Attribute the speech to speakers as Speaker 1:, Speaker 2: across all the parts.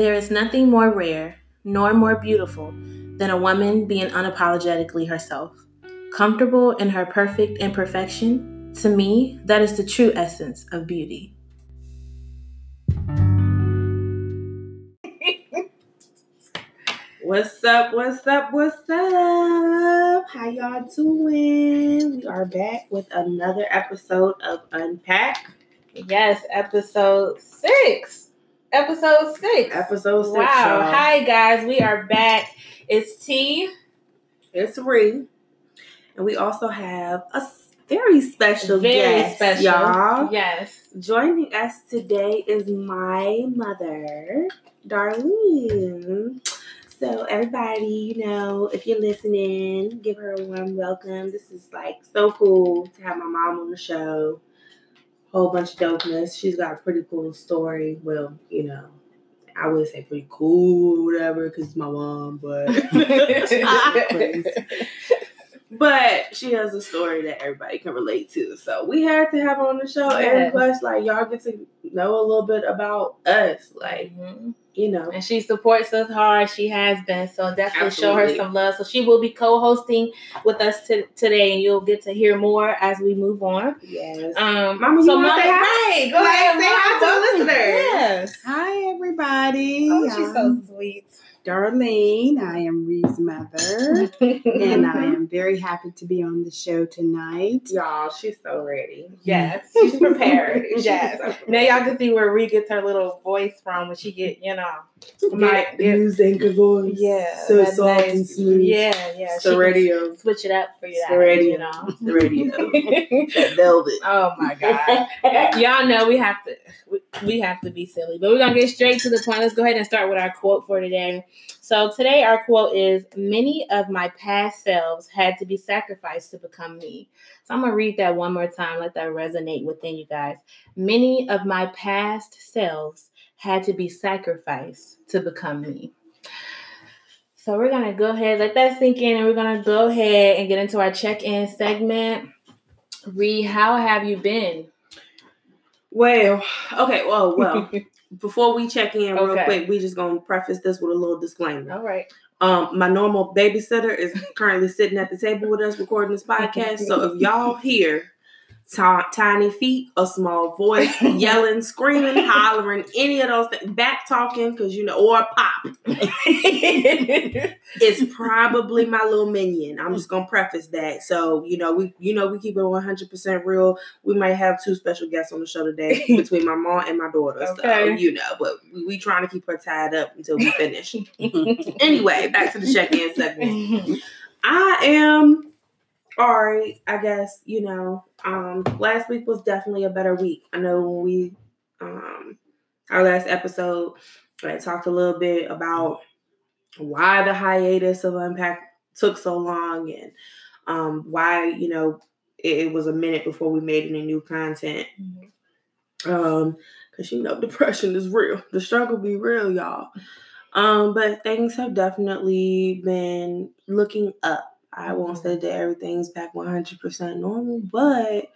Speaker 1: There is nothing more rare nor more beautiful than a woman being unapologetically herself. Comfortable in her perfect imperfection, to me, that is the true essence of beauty. What's up? What's up? What's up? How y'all doing? We are back with another episode of Unpack.
Speaker 2: Yes, episode six. Episode six.
Speaker 1: Episode six.
Speaker 2: Wow. Y'all. Hi guys, we are back. It's T.
Speaker 1: It's Rii. And we also have a very special very guest, special. y'all.
Speaker 2: Yes.
Speaker 1: Joining us today is my mother, Darlene. So everybody, you know, if you're listening, give her a warm welcome. This is like so cool to have my mom on the show whole bunch of dopeness. She's got a pretty cool story. Well, you know, I would say pretty cool whatever because it's my mom, but But she has a story that everybody can relate to. So we had to have her on the show. Yes. And plus, like, y'all get to know a little bit about us. Like, mm-hmm. you know.
Speaker 2: And she supports us hard. She has been. So definitely Absolutely. show her some love. So she will be co hosting with us t- today. And you'll get to hear more as we move on. Yes. Um, Mama, so Mama, say hi. hi. Go ahead
Speaker 1: and say hi to the listeners. Yes.
Speaker 3: Hi, everybody.
Speaker 2: Oh, she's so um, sweet.
Speaker 3: Darlene. I am Rii's mother, and I am very happy to be on the show tonight.
Speaker 1: Y'all, she's so ready. Yes, she's prepared. yes.
Speaker 2: Now y'all can see where Ree gets her little voice from when she get, you know,
Speaker 1: like the news anchor voice, yeah, so soft nice, and smooth,
Speaker 2: yeah, yeah. It's
Speaker 1: the radio,
Speaker 2: switch it up for you. The
Speaker 1: radio, know, the radio, velvet.
Speaker 2: Oh my god, y'all know we have to, we have to be silly, but we're gonna get straight to the point. Let's go ahead and start with our quote for today. So today our quote is: "Many of my past selves had to be sacrificed to become me." So I'm gonna read that one more time. Let that resonate within you guys. Many of my past selves had to be sacrificed to become me. So we're gonna go ahead, let that sink in, and we're gonna go ahead and get into our check-in segment. Rii, how have you been?
Speaker 1: Well, okay, oh, well, well. before we check in real okay. quick, we just gonna preface this with a little disclaimer.
Speaker 2: All right.
Speaker 1: Um, my normal babysitter is currently sitting at the table with us recording this podcast. so if y'all hear t- tiny feet, a small voice, yelling, screaming, hollering, any of those things, back talking, because you know, or pop. it's probably my little minion. I'm just gonna preface that. So you know, we you know we keep it 100 percent real. We might have two special guests on the show today between my mom and my daughter. Okay. So you know, but we, we trying to keep her tied up until we finish. anyway, back to the check-in segment. I am all right, I guess, you know, um, last week was definitely a better week. I know when we um our last episode, I talked a little bit about why the hiatus of Unpack took so long and um why, you know, it, it was a minute before we made any new content. Mm-hmm. Um, because you know depression is real. The struggle be real, y'all. Um, but things have definitely been looking up I won't say that everything's back 100% normal, but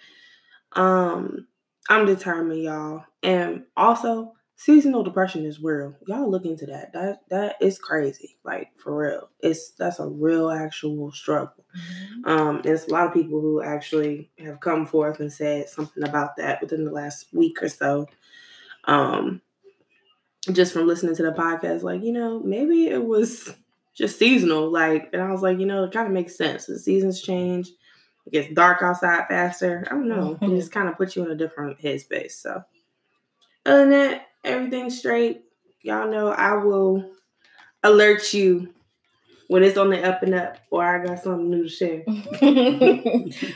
Speaker 1: um I'm determined, y'all. And also, seasonal depression is real. Y'all look into that. That that is crazy. Like for real. It's that's a real actual struggle. Mm-hmm. Um, there's a lot of people who actually have come forth and said something about that within the last week or so. Um, just from listening to the podcast, like, you know, maybe it was just seasonal. Like, and I was like, you know, it kind of makes sense. The seasons change. It gets dark outside faster. I don't know. It mm-hmm. just kind of puts you in a different headspace. So, other than that, everything's straight. Y'all know I will alert you when it's on the up and up or I got something new to share.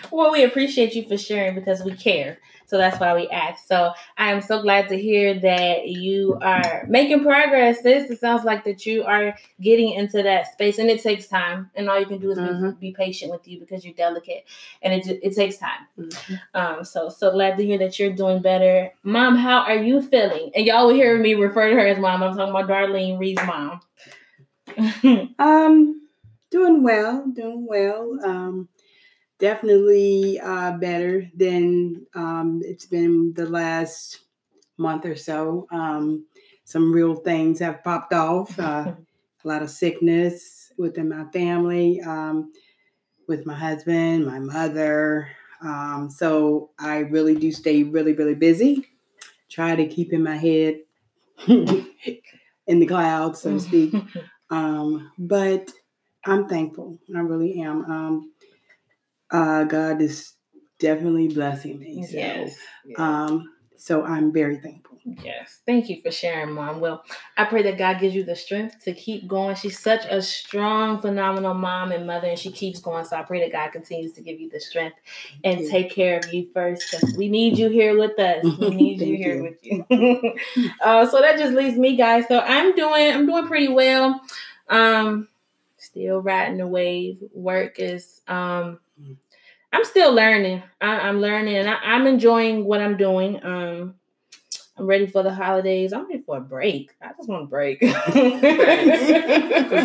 Speaker 2: well, we appreciate you for sharing because we care. So that's why we ask. So I am so glad to hear that you are making progress, This It sounds like that you are getting into that space and it takes time. And all you can do is mm-hmm. be, be, patient with you because you're delicate and it, it takes time. Mm-hmm. Um, so, so glad to hear that you're doing better. Mom, how are you feeling? And y'all will hear me refer to her as mom. I'm talking about Darlene Reed's mom.
Speaker 3: um, doing well, doing well. Um, definitely uh, better than um, it's been the last month or so. Um, some real things have popped off. Uh, a lot of sickness within my family, um, with my husband, my mother. Um, so I really do stay really, really busy. Try to keep in my head in the clouds, so to speak. Um, but I'm thankful. I really am. Um, uh, God is definitely blessing me. So, yes. yes. Um, so I'm very thankful.
Speaker 2: Yes. Thank you for sharing, Mom. Well, I pray that God gives you the strength to keep going. She's such a strong, phenomenal mom and mother, and she keeps going. So I pray that God continues to give you the strength and take care of you first we need you here with us. We need you here you. with you. uh, so that just leaves me, guys. So I'm doing I'm doing pretty well. Um still riding the wave. Work is um I'm still learning. I, am learning, and I, am enjoying what I'm doing. Um, I'm ready for the holidays. I'm ready for a break. I just want a break.
Speaker 1: Because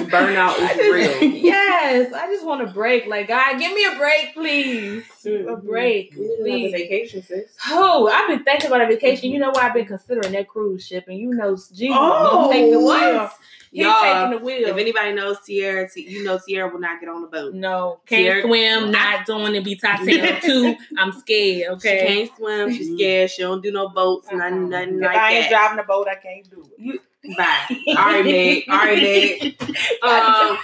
Speaker 1: burnout is just,
Speaker 2: real. Yes, I just want a break. Like God, give me a break, please. Mm-hmm. A break,
Speaker 1: please. vacation, sis. Oh,
Speaker 2: I've been thinking about a vacation. You mm-hmm. know why I've been considering that cruise ship, and you know, Jesus, oh,
Speaker 1: take the wheel.
Speaker 2: He's Y'all, taking the wheel.
Speaker 1: If anybody knows Tiara, you know Tiara will not get on the boat.
Speaker 2: No,
Speaker 1: can't Tiara, swim. Not doing to be Titanic too. I'm scared. Okay,
Speaker 2: she can't swim. She's mm-hmm. scared. She don't do no boats. Uh-huh
Speaker 1: nothing
Speaker 2: if like
Speaker 1: I ain't
Speaker 2: that. driving a boat, I
Speaker 1: can't do it. You, Bye. All right, Meg. All right, Meg. Um,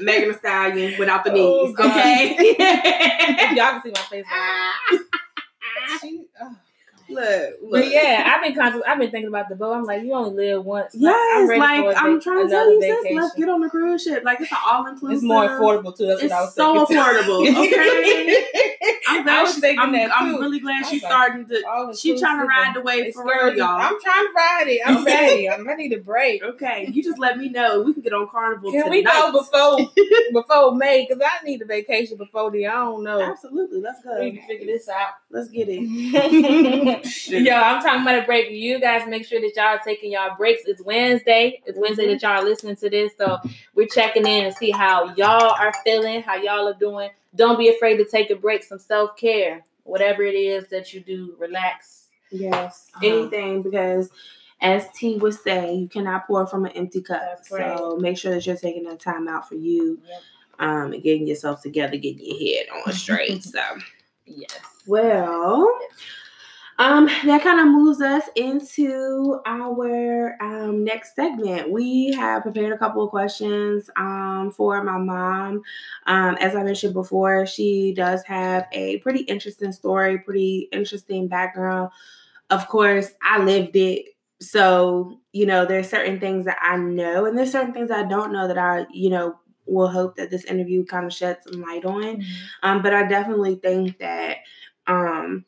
Speaker 1: Megan Thee Stallion without the oh, knees. Oh,
Speaker 2: okay. Y'all can see my face. Right
Speaker 1: Look, look. But
Speaker 2: yeah, I've been I've been thinking about the boat. I'm like, you only live once.
Speaker 1: Yes, like I'm, like, I'm trying to tell you, sis, let's get on the cruise ship. Like it's an all inclusive.
Speaker 2: It's more affordable too.
Speaker 1: That's it's what I was so thinking. affordable.
Speaker 2: okay, I'm glad. I she, I'm, I'm, really glad
Speaker 1: she's starting to. She trying
Speaker 2: to ride the wave for real, y'all. I'm trying to
Speaker 1: ride it. I'm ready. I'm ready to break.
Speaker 2: Okay, you just let me know. We can get on Carnival. Can tonight.
Speaker 1: we go before before May? Because I need a vacation before the. I
Speaker 2: don't know.
Speaker 1: Absolutely, let's go. We can figure this out.
Speaker 2: Let's get it. Yo, I'm talking about a break. You guys make sure that y'all are taking y'all breaks. It's Wednesday. It's Wednesday that mm-hmm. y'all are listening to this. So we're checking in and see how y'all are feeling, how y'all are doing. Don't be afraid to take a break, some self care, whatever it is that you do, relax.
Speaker 1: Yes, um, anything because as T would say, you cannot pour from an empty cup. Right. So make sure that you're taking that time out for you yep. um, getting yourself together, getting your head on straight. so,
Speaker 2: yes.
Speaker 1: Well, yes. Um, that kind of moves us into our um, next segment. We have prepared a couple of questions um, for my mom. Um, as I mentioned before, she does have a pretty interesting story, pretty interesting background. Of course, I lived it. So, you know, there's certain things that I know, and there's certain things I don't know that I, you know, will hope that this interview kind of sheds some light on. Mm-hmm. Um, but I definitely think that um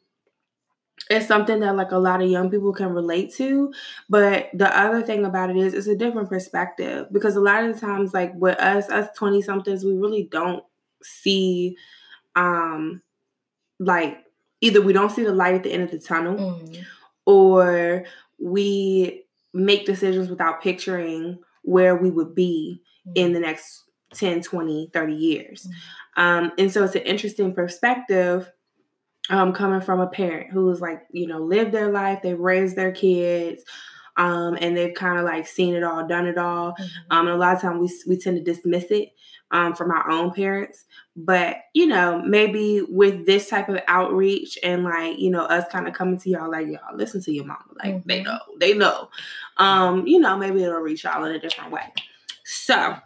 Speaker 1: it's something that like a lot of young people can relate to but the other thing about it is it's a different perspective because a lot of the times like with us us 20 somethings we really don't see um like either we don't see the light at the end of the tunnel mm. or we make decisions without picturing where we would be mm. in the next 10 20 30 years mm. um and so it's an interesting perspective um, coming from a parent who's like, you know, lived their life, they raised their kids, um, and they've kind of like seen it all, done it all. Mm-hmm. Um, and a lot of times we we tend to dismiss it um, from our own parents. But you know, maybe with this type of outreach and like you know us kind of coming to y'all like y'all listen to your mama, like mm-hmm. they know, they know. Um, you know, maybe it'll reach y'all in a different way. So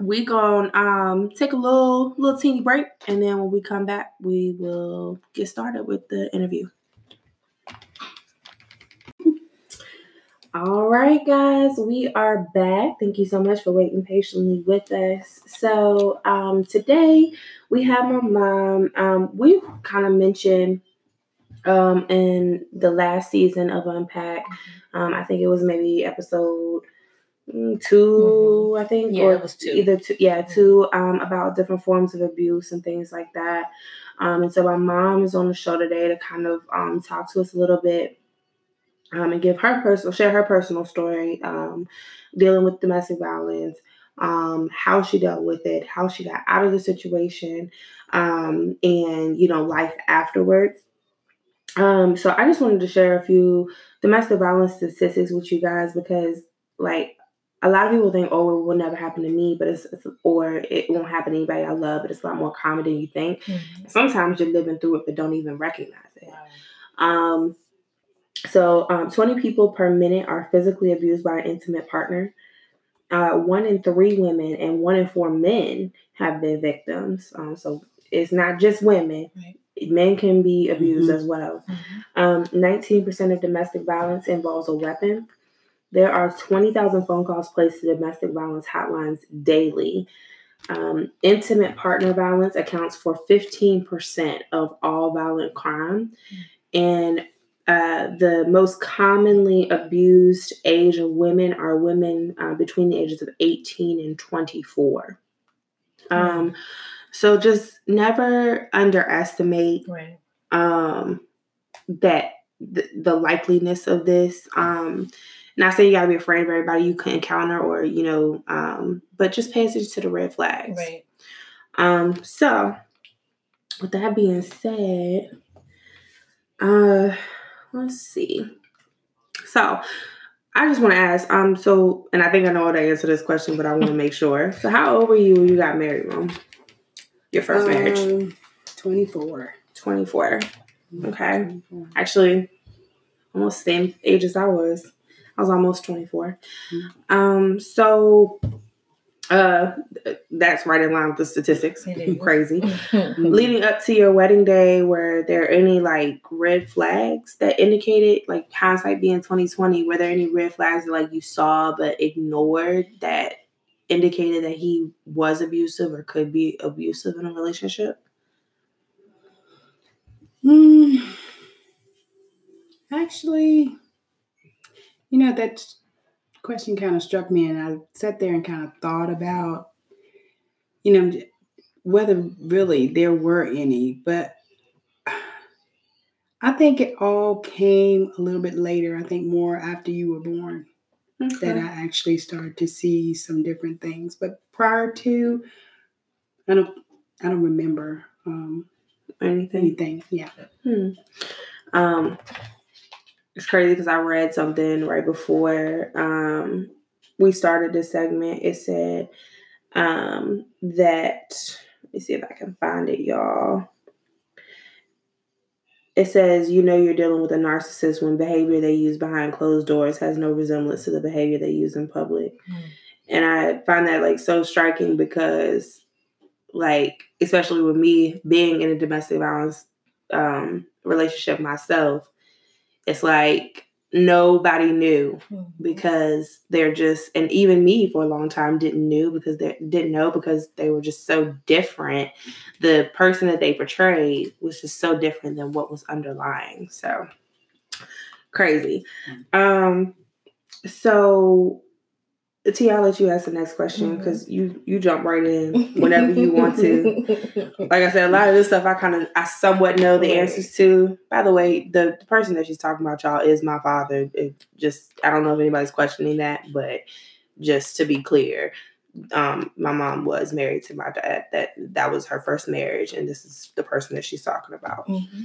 Speaker 1: we're gonna um, take a little little teeny break and then when we come back we will get started with the interview all right guys we are back thank you so much for waiting patiently with us so um, today we have my mom um, we kind of mentioned um, in the last season of unpack um, i think it was maybe episode Mm, 2 mm-hmm. I think. Yeah, or it was two. Either two, yeah, mm-hmm. two um, about different forms of abuse and things like that. Um, and so my mom is on the show today to kind of um, talk to us a little bit um, and give her personal, share her personal story um, dealing with domestic violence, um, how she dealt with it, how she got out of the situation, um, and you know life afterwards. Um, so I just wanted to share a few domestic violence statistics with you guys because like a lot of people think, oh, it will never happen to me, but it's, it's or it won't happen to anybody I love, but it's a lot more common than you think. Mm-hmm. Sometimes you're living through it but don't even recognize it. Wow. Um, so, um, 20 people per minute are physically abused by an intimate partner. Uh, one in three women and one in four men have been victims. Um, so, it's not just women. Right. Men can be abused mm-hmm. as well. Mm-hmm. Um, 19% of domestic violence involves a weapon. There are 20,000 phone calls placed to domestic violence hotlines daily. Um, intimate partner violence accounts for 15% of all violent crime. And uh, the most commonly abused age of women are women uh, between the ages of 18 and 24. Um, So just never underestimate right. um, that the, the likeliness of this. Um, not saying you got to be afraid of everybody you can encounter or, you know, um, but just pay attention to the red flags.
Speaker 2: Right.
Speaker 1: Um, so, with that being said, uh, let's see. So, I just want to ask, um, so, and I think I know how to answer this question, but I want to make sure. So, how old were you when you got married, Mom? Your first um, marriage?
Speaker 3: 24.
Speaker 1: 24. Mm-hmm. Okay. 24. Actually, almost same age as I was. I was almost 24. Mm-hmm. Um, so uh that's right in line with the statistics crazy leading up to your wedding day were there any like red flags that indicated like hindsight being 2020 were there any red flags that like you saw but ignored that indicated that he was abusive or could be abusive in a relationship
Speaker 3: mm. actually you know, that question kind of struck me, and I sat there and kind of thought about, you know, whether really there were any, but I think it all came a little bit later. I think more after you were born okay. that I actually started to see some different things. But prior to, I don't, I don't remember um, anything.
Speaker 1: Anything, yeah. Hmm. Um, it's crazy because I read something right before um, we started this segment. It said um, that, let me see if I can find it, y'all. It says, you know, you're dealing with a narcissist when behavior they use behind closed doors has no resemblance to the behavior they use in public. Mm. And I find that like so striking because, like, especially with me being in a domestic violence um, relationship myself, it's like nobody knew mm-hmm. because they're just and even me for a long time didn't knew because they didn't know because they were just so different the person that they portrayed was just so different than what was underlying so crazy mm-hmm. um so i I'll let you ask the next question because mm-hmm. you you jump right in whenever you want to. like I said, a lot of this stuff I kind of I somewhat know the answers to. By the way, the, the person that she's talking about, y'all, is my father. It just I don't know if anybody's questioning that, but just to be clear, um, my mom was married to my dad. That that was her first marriage, and this is the person that she's talking about. Mm-hmm.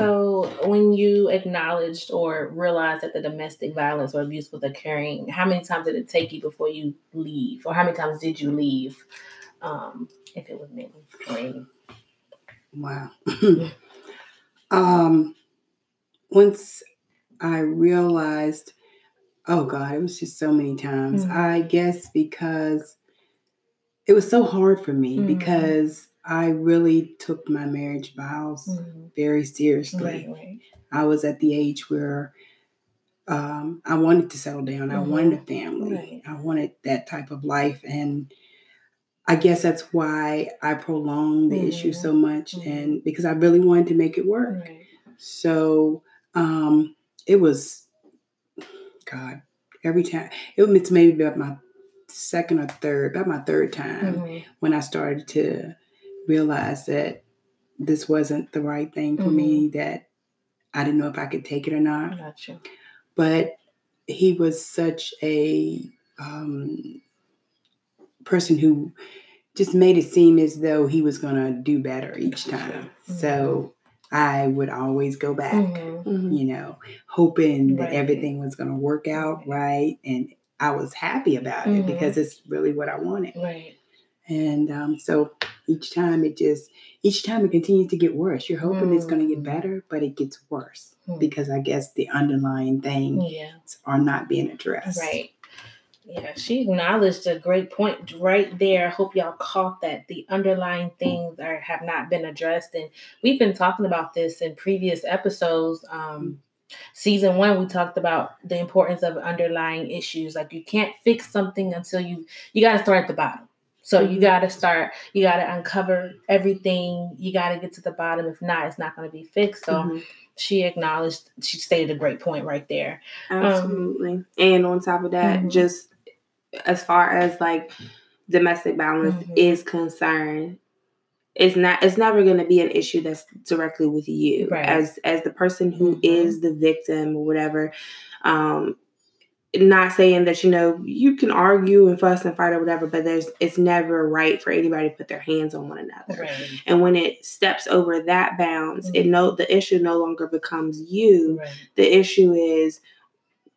Speaker 2: So, when you acknowledged or realized that the domestic violence or abuse was occurring, how many times did it take you before you leave, or how many times did you leave, um, if it was many
Speaker 3: Wow. um, once I realized, oh God, it was just so many times. Mm-hmm. I guess because it was so hard for me mm-hmm. because I really took my marriage vows mm-hmm. very seriously. Right, right. I was at the age where um, I wanted to settle down. Mm-hmm. I wanted a family. Right. I wanted that type of life. And I guess that's why I prolonged the issue mm-hmm. so much, mm-hmm. and because I really wanted to make it work. So um, it was, God, every time, it was maybe about my second or third, about my third time mm-hmm. when I started to realized that this wasn't the right thing for mm-hmm. me, that I didn't know if I could take it or not. Gotcha. But he was such a um, person who just made it seem as though he was going to do better each time. Mm-hmm. So I would always go back, mm-hmm. mm-hmm. you know, hoping right. that everything was going to work out right. And I was happy about it mm-hmm. because it's really what I wanted.
Speaker 2: Right.
Speaker 3: And um, so each time it just each time it continues to get worse you're hoping mm. it's going to get better but it gets worse mm. because i guess the underlying things yeah. are not being addressed
Speaker 2: right yeah she acknowledged a great point right there hope y'all caught that the underlying things are have not been addressed and we've been talking about this in previous episodes um, mm. season one we talked about the importance of underlying issues like you can't fix something until you you got to start at the bottom so you mm-hmm. got to start, you got to uncover everything. You got to get to the bottom. If not, it's not going to be fixed. So mm-hmm. she acknowledged, she stated a great point right there.
Speaker 1: Absolutely. Um, and on top of that, mm-hmm. just as far as like domestic violence mm-hmm. is concerned, it's not it's never going to be an issue that's directly with you right. as as the person who mm-hmm. is the victim or whatever um not saying that you know you can argue and fuss and fight or whatever but there's it's never right for anybody to put their hands on one another right. and when it steps over that bounds mm-hmm. it no the issue no longer becomes you right. the issue is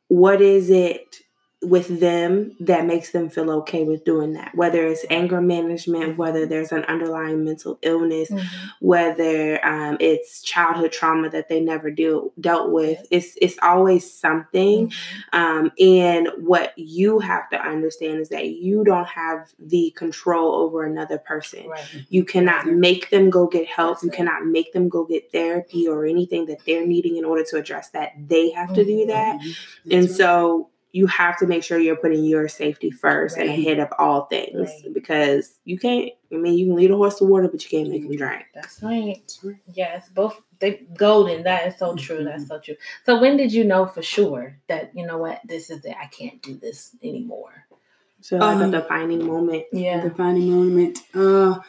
Speaker 1: what is it with them that makes them feel okay with doing that whether it's anger management whether there's an underlying mental illness mm-hmm. whether um, it's childhood trauma that they never deal dealt with it's it's always something mm-hmm. um, and what you have to understand is that you don't have the control over another person right. you cannot make them go get help you cannot make them go get therapy or anything that they're needing in order to address that they have to do mm-hmm. that mm-hmm. and right. so you have to make sure you're putting your safety first right. and ahead of all things right. because you can't. I mean, you can lead a horse to water, but you can't make him mm-hmm. drink.
Speaker 2: That's right. Yes, both they golden. That is so true. Mm-hmm. That's so true. So when did you know for sure that you know what this is it? I can't do this anymore.
Speaker 1: So like a um, defining moment.
Speaker 2: Yeah,
Speaker 3: defining moment. Uh,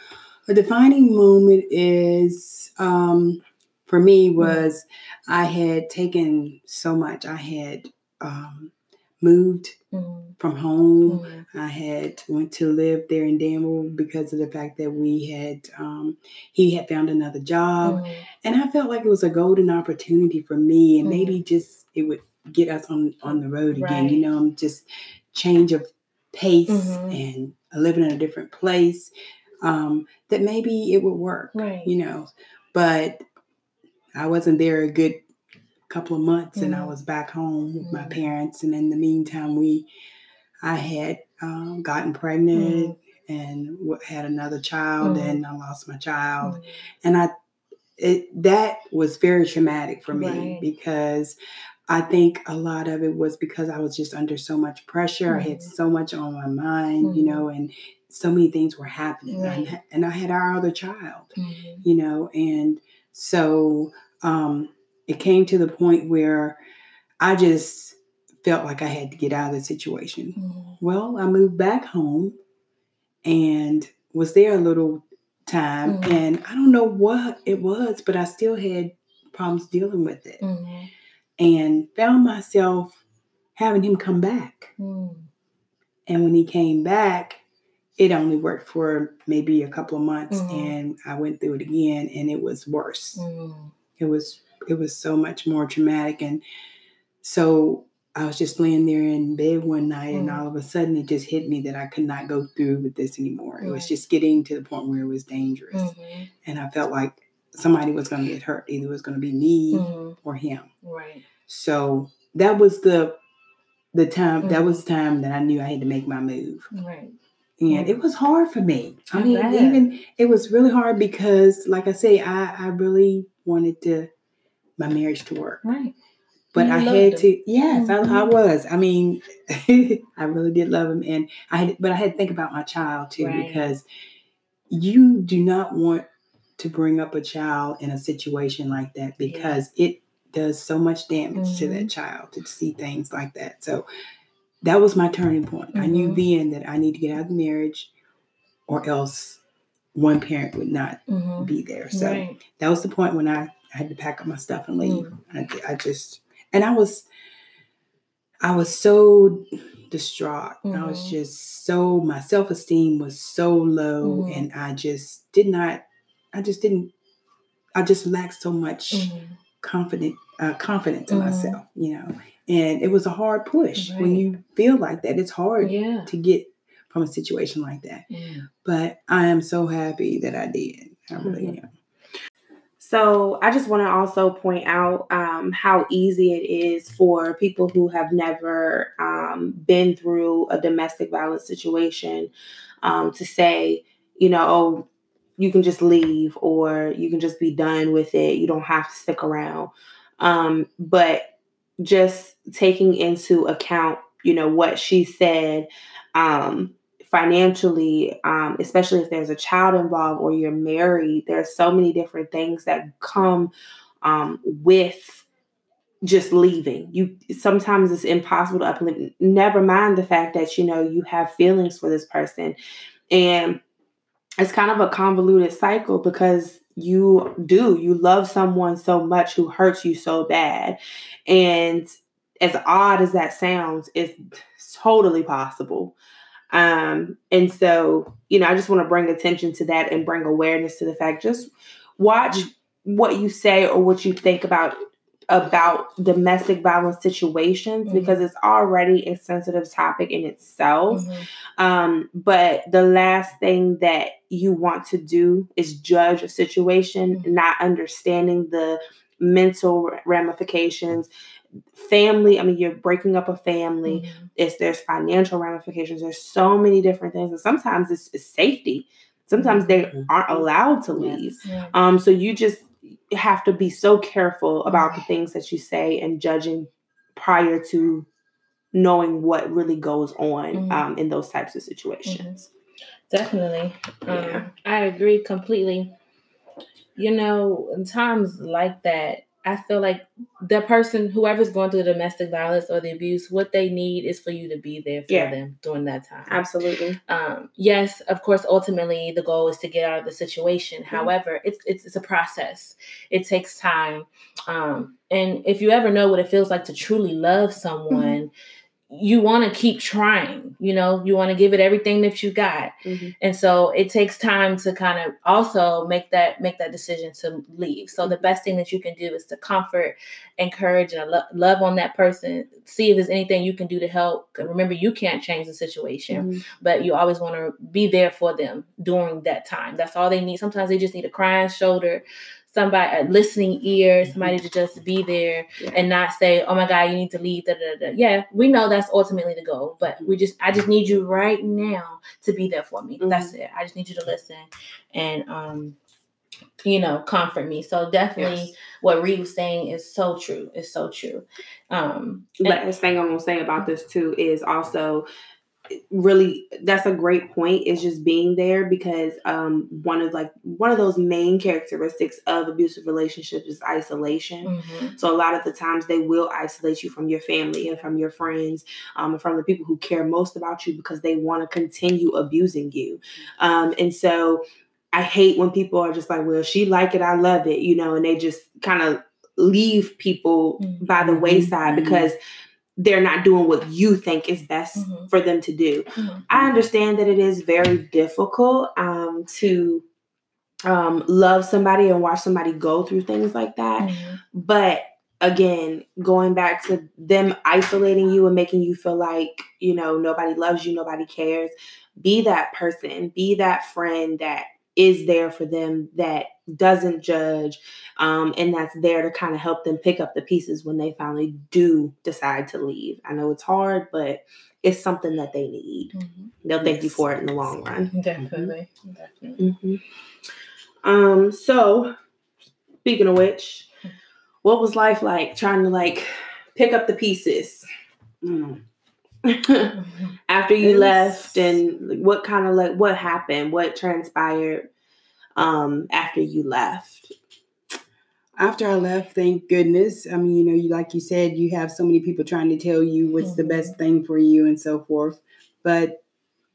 Speaker 3: a defining moment is um for me mm-hmm. was mm-hmm. I had taken so much. I had um moved mm-hmm. from home. Mm-hmm. I had went to live there in Danville because of the fact that we had um, he had found another job, mm-hmm. and I felt like it was a golden opportunity for me, and mm-hmm. maybe just it would get us on on the road again. Right. You know, I'm just change of pace mm-hmm. and living in a different place. Um, that maybe it would work, right. you know, but I wasn't there a good couple of months mm-hmm. and I mm-hmm. was back home with my mm-hmm. parents. And in the meantime, we, I had um, gotten pregnant mm-hmm. and had another child and I lost my child. And I, it, that was very traumatic for me right. because I think a lot of it was because I was just under so much pressure. Mm-hmm. I had so much on my mind, mm-hmm. you know, and so many things were happening. Right. And, and, I had our other child, mm-hmm. you know, and so um, it came to the point where I just felt like I had to get out of the situation. Mm. Well, I moved back home and was there a little time mm. and I don't know what it was, but I still had problems dealing with it. Mm. And found myself having him come back. And when he came back, it only worked for maybe a couple of months and I went through it again and it was worse. It was it was so much more traumatic. And so I was just laying there in bed one night, mm-hmm. and all of a sudden it just hit me that I could not go through with this anymore. It was just getting to the point where it was dangerous. Mm-hmm. And I felt like somebody was going to get hurt. Either it was going to be me mm-hmm. or him.
Speaker 2: Right.
Speaker 3: So that was the the time that was mm-hmm. the time that I knew I had to make my move.
Speaker 2: Right.
Speaker 3: And it mm-hmm. was hard for me. I, mean, even it was really hard because like I say, I, I really wanted to my marriage to work.
Speaker 2: Right.
Speaker 3: But you I had to, yes, mm-hmm. I, I, mm-hmm. was. I mean, I really did love him, and I had, but I had to think about my child too right. because you do not want to bring up a child in a situation like that because yeah. it does so much damage mm-hmm. to that mm-hmm. child to see things like that. So that was my turning point. Mm-hmm. I knew mm-hmm. then that I need to get out of the marriage or else one parent would not mm-hmm. be there. So right. that was the point when I I had to pack up my stuff and leave. Mm-hmm. I, I, just, and I was, I was so distraught. Mm-hmm. I was mm-hmm. just so, my self esteem was so low mm-hmm. and I just did not, I just didn't, I just lacked so much mm-hmm. confident, uh, confidence in mm-hmm. myself, you know. And it was a hard push right. when you feel like that. It's hard yeah. to get from a situation like that. Yeah. But I am so happy that I did. I really am.
Speaker 1: So I just want to also point out um, how easy it is for people who have never um, been through a domestic violence situation um, to say, you know, oh, you can just leave or you can just be done with it. You don't have to stick around. Um, but just taking into account, you know, what she said, um, financially, um, especially if there's a child involved or you're married. There are so many different things that come um, with just leaving. You sometimes it's impossible to up Never mind the fact that you know you have feelings for this person, and it's kind of a convoluted cycle because you do you love someone so much who hurts you so bad and as odd as that sounds it's totally possible um, and so, you know, I just want to bring attention to that and bring awareness to the fact just watch what you say or what you think about about domestic violence situations mm-hmm. because it's already a sensitive topic in itself. Mm-hmm. Um, but the last thing that you want to do is judge a situation, mm-hmm. not understanding the mental ramifications, family. I mean, you're breaking up a family. Mm-hmm. It's there's financial ramifications. There's so many different things, and sometimes it's, it's safety. Sometimes they mm-hmm. aren't allowed to leave. Yes. Um, so you just have to be so careful about the things that you say and judging prior to knowing what really goes on mm-hmm. um, in those types of mm-hmm. situations.
Speaker 2: Mm-hmm. Definitely. Um, yeah. Um, I agree completely. You know, in times like that, I feel like the person, whoever's going through the domestic violence or the abuse, what they need is for you to be there for yeah. them during that time.
Speaker 1: Absolutely.
Speaker 2: Um, yes, of course. Ultimately, the goal is to get out of the situation. Mm-hmm. However, it's, it's, it's a process. It takes time. Um, and if you ever know what it feels like to truly love mm-hmm. someone. Mm-hmm you want to keep trying, you know, you want to give it everything that you got. Mm-hmm. And so it takes time to kind of also make that make that decision to leave. So the mm-hmm. best thing that you can do is to comfort, encourage and love on that person, see if there's anything you can do to help. Remember you can't change the situation, mm-hmm. but you always want to be there for them during that time. That's all they need. Sometimes they just need a crying shoulder, somebody a listening ear, mm-hmm. somebody to just be there yeah. and not say, "Oh my God, you need to leave." Da, da, da. Yeah, we know that's ultimately the goal, but we just I just need you right now to be there for me. Mm-hmm. That's it. I just need you to listen and um, you know, comfort me. So definitely, yes. what Reed was saying is so true. It's so true. Um,
Speaker 1: last thing I'm gonna say about this too is also really that's a great point is just being there because um one of like one of those main characteristics of abusive relationships is isolation mm-hmm. so a lot of the times they will isolate you from your family and from your friends um, and from the people who care most about you because they want to continue abusing you um and so i hate when people are just like well she like it i love it you know and they just kind of leave people mm-hmm. by the mm-hmm. wayside mm-hmm. because they're not doing what you think is best mm-hmm. for them to do. Mm-hmm. I understand that it is very difficult um, to um, love somebody and watch somebody go through things like that. Mm-hmm. But again, going back to them isolating you and making you feel like, you know, nobody loves you, nobody cares. Be that person, be that friend that is there for them that doesn't judge um, and that's there to kind of help them pick up the pieces when they finally do decide to leave. I know it's hard, but it's something that they need. Mm-hmm. They'll yes. thank you for it in the long run.
Speaker 2: Definitely. Mm-hmm. Definitely.
Speaker 1: Mm-hmm. Um, so, speaking of which, what was life like trying to like pick up the pieces? Mm. after you left and what kind of like what happened what transpired um after you left
Speaker 3: after i left thank goodness i mean you know you like you said you have so many people trying to tell you what's mm-hmm. the best mm-hmm. thing for you and so forth but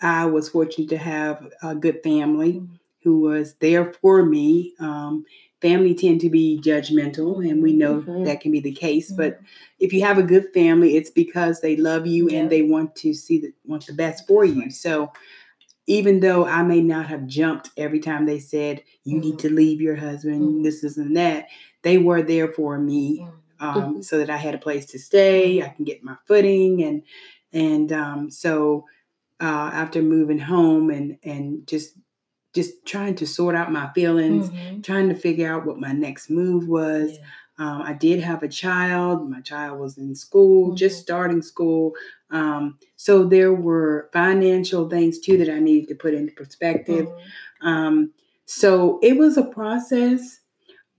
Speaker 3: i was fortunate to have a good family mm-hmm. who was there for me um, family tend to be judgmental and we know mm-hmm. that can be the case mm-hmm. but if you have a good family it's because they love you yep. and they want to see the, want the best for you so even though i may not have jumped every time they said you mm-hmm. need to leave your husband mm-hmm. this isn't that they were there for me mm-hmm. um, mm-hmm. so that i had a place to stay i can get my footing and and um, so uh, after moving home and and just just trying to sort out my feelings, mm-hmm. trying to figure out what my next move was. Yeah. Um, I did have a child. My child was in school, mm-hmm. just starting school. Um, so there were financial things too that I needed to put into perspective. Mm-hmm. Um, so it was a process,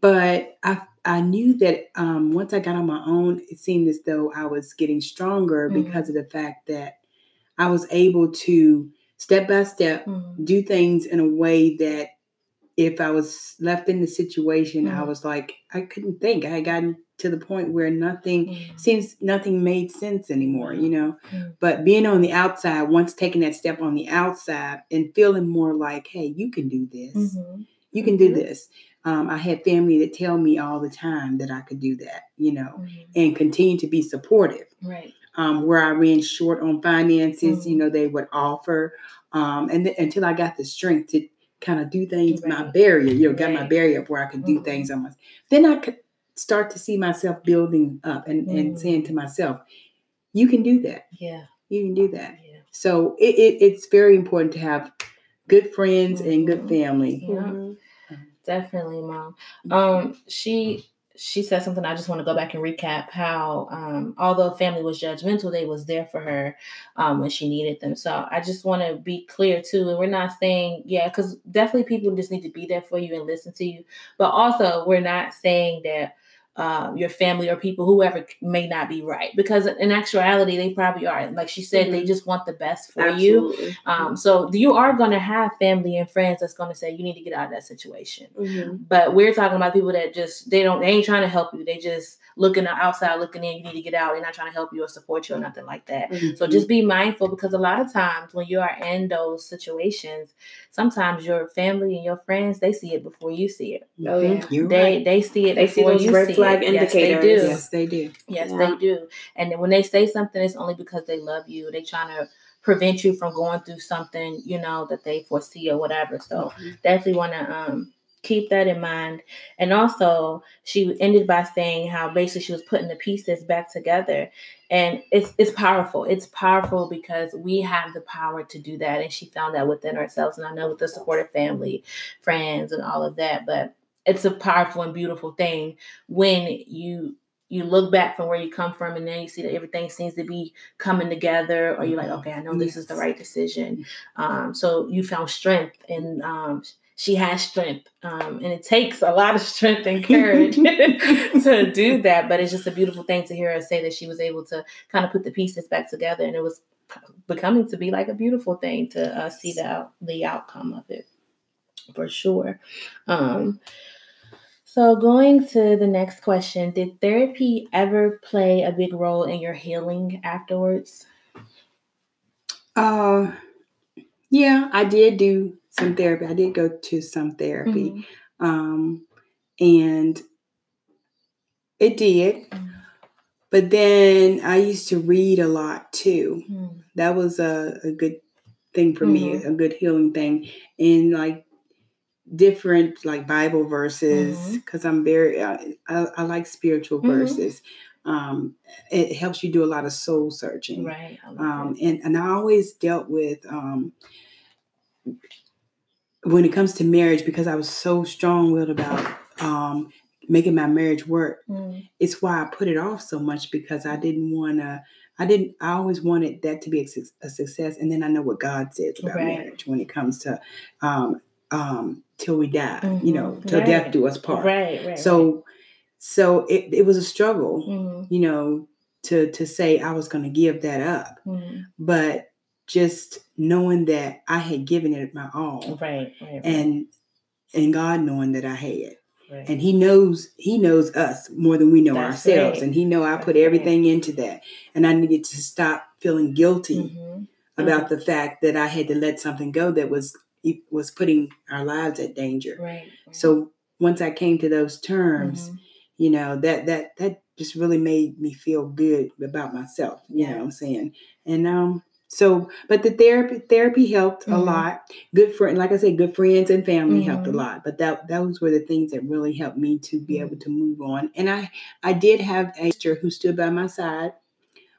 Speaker 3: but I I knew that um, once I got on my own, it seemed as though I was getting stronger mm-hmm. because of the fact that I was able to step by step, mm-hmm. do things in a way that if I was left in the situation, mm-hmm. I was like, I couldn't think. I had gotten to the point where nothing mm-hmm. seems nothing made sense anymore, you know. Mm-hmm. But being on the outside, once taking that step on the outside and feeling more like, hey, you can do this. Mm-hmm. You can do mm-hmm. this. Um, I had family that tell me all the time that I could do that, you know, and continue to be supportive.
Speaker 2: Right
Speaker 3: um, where I ran short on finances, mm-hmm. you know, they would offer. Um, and th- until I got the strength to kind of do things, right. my barrier, you know, got right. my barrier up where I could do mm-hmm. things on my, then I could start to see myself building up and, mm-hmm. and saying to myself, you can do that.
Speaker 2: Yeah.
Speaker 3: You can do that. Yeah. So it, it, it's very important to have good friends and good mm-hmm. family.
Speaker 2: Yeah. Mm-hmm. Definitely, mom. Mm-hmm. Um, she she said something i just want to go back and recap how um, although family was judgmental they was there for her um, when she needed them so i just want to be clear too and we're not saying yeah because definitely people just need to be there for you and listen to you but also we're not saying that uh, your family or people, whoever may not be right. Because in actuality, they probably are. Like she said, mm-hmm. they just want the best for Absolutely. you. Um, mm-hmm. So you are going to have family and friends that's going to say you need to get out of that situation. Mm-hmm. But we're talking about people that just they don't they ain't trying to help you. They just looking outside, looking in, you need to get out. They're not trying to help you or support you or nothing like that. Mm-hmm. So just be mindful because a lot of times when you are in those situations, sometimes your family and your friends they see it before you see it. Oh yeah, You're they right. they see it.
Speaker 1: They see those red flag it.
Speaker 3: indicators.
Speaker 2: Yes, they do. Yes, they do. Yes, yeah. they do. And when they say something, it's only because they love you. They're trying to prevent you from going through something you know that they foresee or whatever. So mm-hmm. definitely want to um keep that in mind. And also, she ended by saying how basically she was putting the pieces back together. And it's it's powerful. It's powerful because we have the power to do that. And she found that within ourselves. And I know with the support of family, friends, and all of that. But it's a powerful and beautiful thing when you you look back from where you come from and then you see that everything seems to be coming together or you're like mm-hmm. okay i know this is the right decision um, so you found strength and um, she has strength. Um, and it takes a lot of strength and courage to do that. But it's just a beautiful thing to hear her say that she was able to kind of put the pieces back together. And it was becoming to be like a beautiful thing to uh, see the, the outcome of it for sure. Um, so, going to the next question Did therapy ever play a big role in your healing afterwards?
Speaker 3: Uh, yeah, I did do some therapy. I did go to some therapy. Mm-hmm. Um, and it did. Mm-hmm. But then I used to read a lot too. Mm-hmm. That was a, a, good thing for me, mm-hmm. a good healing thing. And like different like Bible verses, because mm-hmm. I'm very, I, I, I like spiritual mm-hmm. verses. Um, it helps you do a lot of soul searching. Right. Um, and, and I always dealt with, um, when it comes to marriage, because I was so strong willed about um, making my marriage work, mm. it's why I put it off so much because I didn't want to. I didn't. I always wanted that to be a, a, success, and then I know what God says about right. marriage when it comes to um, um, till we die. Mm-hmm. You know, mm-hmm. till right. death do us part.
Speaker 2: Right.
Speaker 3: right
Speaker 2: so,
Speaker 3: so it, it was a struggle. Mm-hmm. You know, to to say I was going to give that up, mm-hmm. but just knowing that I had given it my
Speaker 2: all. Right.
Speaker 3: right, right. And and God knowing that I had. Right. And he knows he knows us more than we know That's ourselves. Right. And he know I That's put everything into that. And I needed to stop feeling guilty mm-hmm. mm-hmm. about mm-hmm. the fact that I had to let something go that was was putting our lives at danger.
Speaker 2: Right.
Speaker 3: So once I came to those terms, mm-hmm. you know, that that that just really made me feel good about myself. You yeah. know what I'm saying? And um so, but the therapy therapy helped mm-hmm. a lot. Good friend, like I said, good friends and family mm-hmm. helped a mm-hmm. lot. But that those were the things that really helped me to be mm-hmm. able to move on. And I I did have a sister who stood by my side,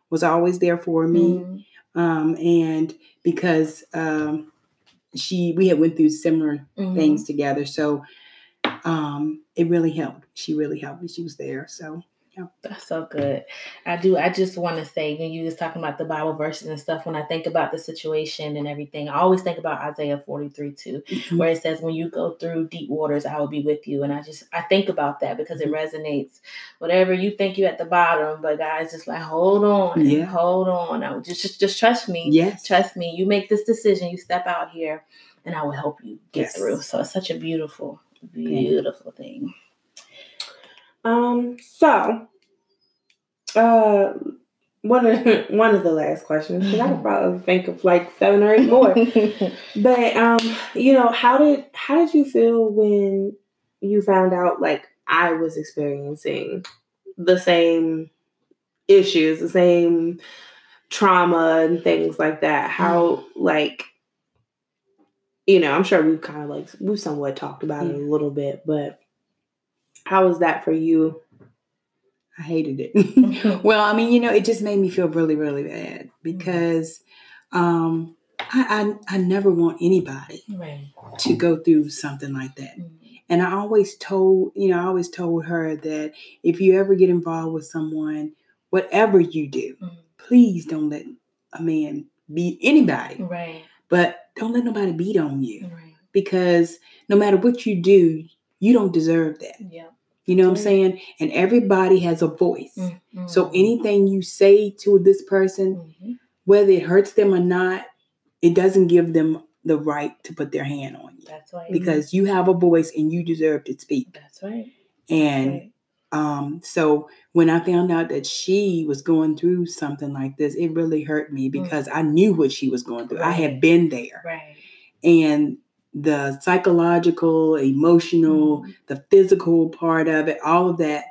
Speaker 3: was always there for me, mm-hmm. um, and because um, she we had went through similar things mm-hmm. together, so um, it really helped. She really helped me. She was there. So
Speaker 2: that's so good. I do. I just want to say when you was talking about the Bible verses and stuff, when I think about the situation and everything, I always think about Isaiah 43 2, mm-hmm. where it says, When you go through deep waters, I will be with you. And I just I think about that because it mm-hmm. resonates. Whatever you think you at the bottom, but God's just like, hold on, yeah. hold on. I just, just just trust me. Yes. Trust me. You make this decision, you step out here, and I will help you get yes. through. So it's such a beautiful, beautiful thing.
Speaker 1: Um, so uh one of one of the last questions because I could probably think of like seven or eight more. but um, you know, how did how did you feel when you found out like I was experiencing the same issues, the same trauma and things like that? How mm-hmm. like you know, I'm sure we've kind of like we've somewhat talked about yeah. it a little bit, but how was that for you?
Speaker 3: I hated it. well, I mean, you know, it just made me feel really, really bad mm-hmm. because um, I, I, I never want anybody right. to go through something like that. Mm-hmm. And I always told, you know, I always told her that if you ever get involved with someone, whatever you do, mm-hmm. please don't let a man beat anybody. Right. But don't let nobody beat on you. Right. Because no matter what you do, you don't deserve that. Yeah. You know what I'm mm. saying? And everybody has a voice. Mm-hmm. So mm. anything you say to this person, mm-hmm. whether it hurts them or not, it doesn't give them the right to put their hand on you. That's right. Because you have a voice and you deserve to speak.
Speaker 1: That's right. And
Speaker 3: That's right. Um, so when I found out that she was going through something like this, it really hurt me mm. because mm-hmm. I knew what she was going through. Right. I had been there. Right. And the psychological, emotional, mm-hmm. the physical part of it, all of that,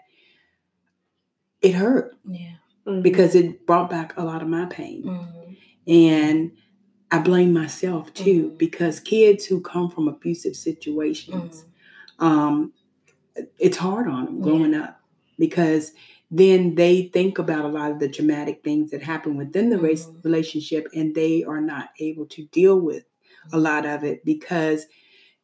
Speaker 3: it hurt. Yeah. Mm-hmm. Because it brought back a lot of my pain. Mm-hmm. And I blame myself too, mm-hmm. because kids who come from abusive situations, mm-hmm. um, it's hard on them growing yeah. up because then they think about a lot of the traumatic things that happen within the race mm-hmm. relationship and they are not able to deal with a lot of it because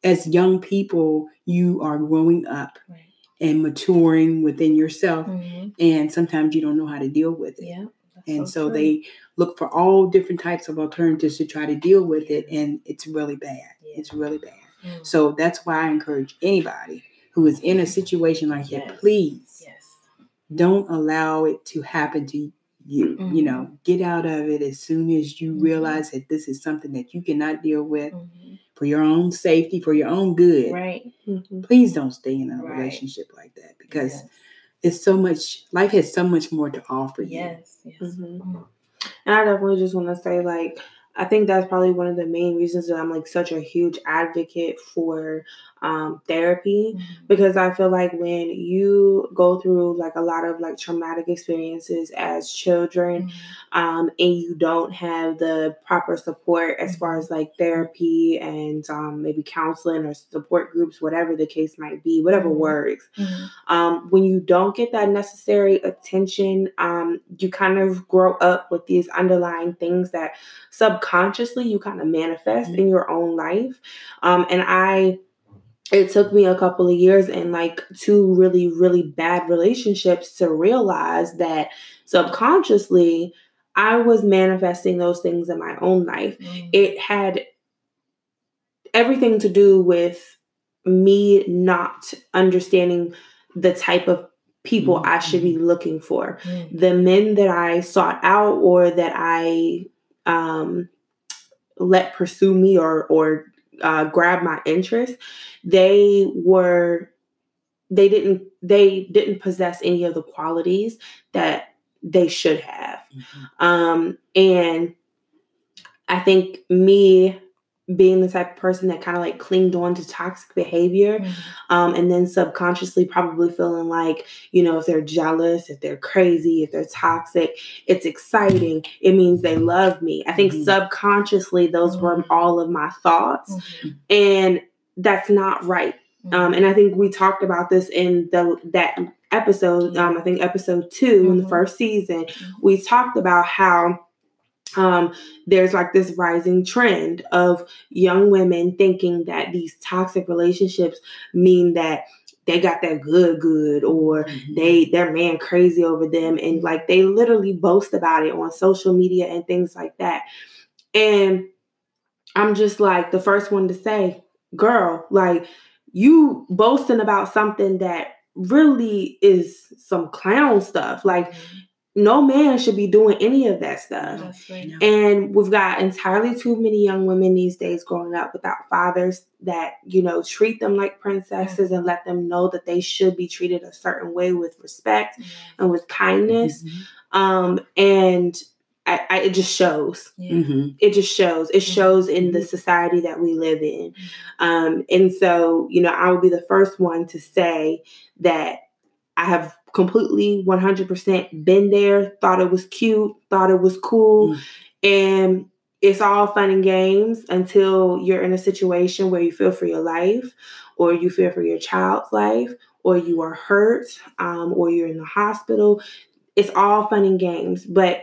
Speaker 3: as young people, you are growing up right. and maturing within yourself, mm-hmm. and sometimes you don't know how to deal with it. Yeah, and so, so they look for all different types of alternatives to try to deal with it, and it's really bad. Yeah. It's really bad. Mm. So that's why I encourage anybody who is in a situation like yes. that, please yes. don't allow it to happen to you you mm-hmm. you know get out of it as soon as you mm-hmm. realize that this is something that you cannot deal with mm-hmm. for your own safety for your own good right mm-hmm. please don't stay in a right. relationship like that because yes. it's so much life has so much more to offer yes, you. yes. Mm-hmm. Mm-hmm.
Speaker 1: and i definitely just want to say like I think that's probably one of the main reasons that I'm like such a huge advocate for um, therapy mm-hmm. because I feel like when you go through like a lot of like traumatic experiences as children mm-hmm. um, and you don't have the proper support as far mm-hmm. as like therapy and um, maybe counseling or support groups, whatever the case might be, whatever works, um, when you don't get that necessary attention, um, you kind of grow up with these underlying things that subconsciously you kind of manifest in your own life. Um, and I, it took me a couple of years and like two really, really bad relationships to realize that subconsciously I was manifesting those things in my own life. Mm. It had everything to do with me not understanding the type of people mm-hmm. I should be mm-hmm. looking for. Mm-hmm. The men that I sought out or that I um, let pursue me or or uh, grab my interest, they were they didn't they didn't possess any of the qualities that they should have. Mm-hmm. Um, and I think me being the type of person that kind of like clinged on to toxic behavior mm-hmm. um, and then subconsciously probably feeling like you know if they're jealous if they're crazy if they're toxic it's exciting it means they love me i think mm-hmm. subconsciously those were mm-hmm. all of my thoughts mm-hmm. and that's not right um, mm-hmm. and i think we talked about this in the that episode um, i think episode two in the mm-hmm. first season we talked about how um, there's like this rising trend of young women thinking that these toxic relationships mean that they got that good good or mm-hmm. they their man crazy over them and like they literally boast about it on social media and things like that and i'm just like the first one to say girl like you boasting about something that really is some clown stuff like mm-hmm no man should be doing any of that stuff. Right and we've got entirely too many young women these days growing up without fathers that, you know, treat them like princesses and let them know that they should be treated a certain way with respect and with kindness. Mm-hmm. Um, and I, I, it just shows. Yeah. Mm-hmm. It just shows. It shows in the mm-hmm. society that we live in. Mm-hmm. Um, and so, you know, I will be the first one to say that I have completely 100% been there, thought it was cute, thought it was cool. Mm. And it's all fun and games until you're in a situation where you feel for your life or you feel for your child's life or you are hurt um, or you're in the hospital. It's all fun and games, but